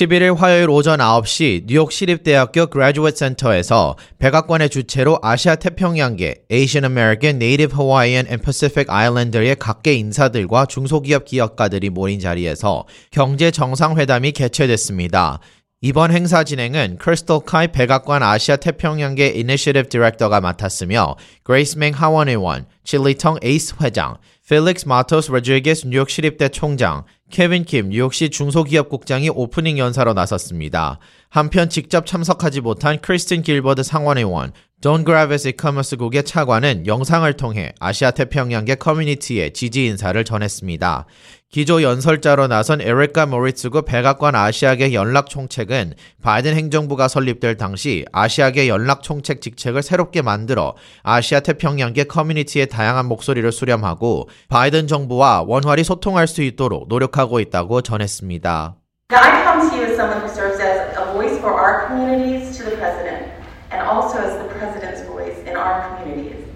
11일 화요일 오전 9시 뉴욕 시립대학교 Graduate Center에서 백악관의 주최로 아시아 태평양계 Asian American, Native Hawaiian and Pacific Islander의 각계 인사들과 중소기업 기업가들이 모인 자리에서 경제 정상회담이 개최됐습니다. 이번 행사 진행은 크리스톨 카이 백악관 아시아 태평양계 Initiative Director가 맡았으며 그레이스 맹 하원의원, 칠리텅 에이스 회장, 필릭스 마토스 로드리게스 뉴욕 시립대 총장, 케빈 킴 뉴욕시 중소기업국장이 오프닝 연사로 나섰습니다. 한편 직접 참석하지 못한 크리스틴 길버드 상원의원, 돈 그라베스 미 Commerce국의 차관은 영상을 통해 아시아 태평양계 커뮤니티에 지지 인사를 전했습니다. 기조 연설자로 나선 에리카 모리츠구 백악관 아시아계 연락총책은 바이든 행정부가 설립될 당시 아시아계 연락총책 직책을 새롭게 만들어 아시아 태평양계 커뮤니티의 다양한 목소리를 수렴하고 바이든 정부와 원활히 소통할 수 있도록 노력하고 있다고 전했습니다. Now, also as the president's voice in our communities.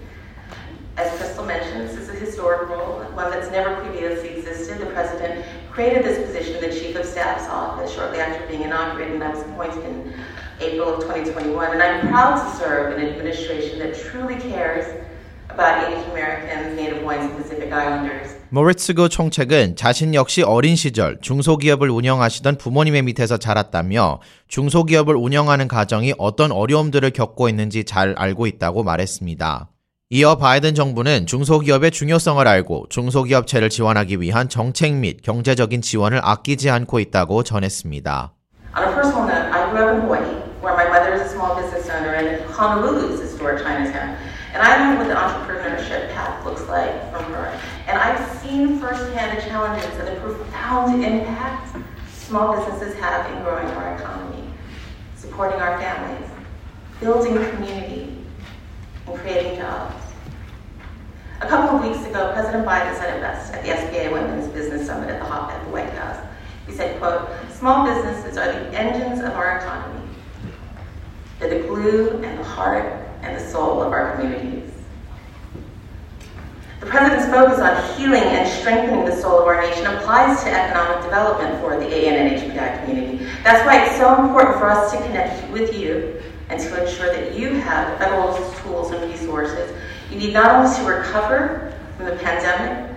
As Crystal mentioned, this is a historic role, one that's never previously existed. The president created this position in the chief of staff's office shortly after being inaugurated, and I was appointed in April of 2021. And I'm proud to serve an administration that truly cares about Asian Americans, Native Hawaiians, and Pacific Islanders. 모리츠그 총책은 자신 역시 어린 시절 중소기업을 운영하시던 부모님의 밑에서 자랐다며 중소기업을 운영하는 가정이 어떤 어려움들을 겪고 있는지 잘 알고 있다고 말했습니다. 이어 바이든 정부는 중소기업의 중요성을 알고 중소기업체를 지원하기 위한 정책 및 경제적인 지원을 아끼지 않고 있다고 전했습니다. On a personal note, I grew up in Hawaii, where my mother is a small business owner, and Honolulu is a historic Chinatown. And I know what the entrepreneurship path looks like from her. And I've seen firsthand the challenges and the profound impact small businesses have in growing our economy, supporting our families, building community, and creating jobs. A couple of weeks ago, President Biden said it best at the SBA Women's Business Summit at the, at the White House. He said, quote, small businesses are the engines of our economy. They're the glue and the heart and the soul of our communities. The President's focus on healing and strengthening the soul of our nation applies to economic development for the AN and HPI community. That's why it's so important for us to connect with you and to ensure that you have federal tools and resources you need not only to recover from the pandemic,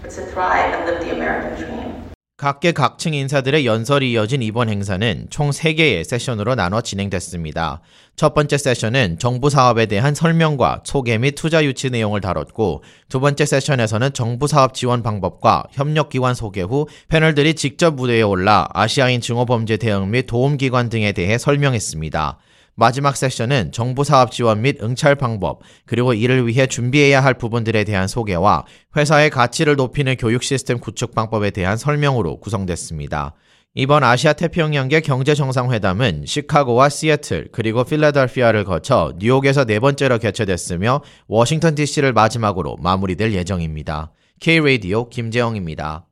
but to thrive and live the American dream. 각계 각층 인사들의 연설이 이어진 이번 행사는 총 3개의 세션으로 나눠 진행됐습니다. 첫 번째 세션은 정부 사업에 대한 설명과 소개 및 투자 유치 내용을 다뤘고 두 번째 세션에서는 정부 사업 지원 방법과 협력기관 소개 후 패널들이 직접 무대에 올라 아시아인 증오범죄 대응 및 도움기관 등에 대해 설명했습니다. 마지막 세션은 정부 사업 지원 및 응찰 방법, 그리고 이를 위해 준비해야 할 부분들에 대한 소개와 회사의 가치를 높이는 교육 시스템 구축 방법에 대한 설명으로 구성됐습니다. 이번 아시아 태평양계 경제 정상회담은 시카고와 시애틀 그리고 필라델피아를 거쳐 뉴욕에서 네 번째로 개최됐으며 워싱턴 DC를 마지막으로 마무리될 예정입니다. K-Radio 김재영입니다.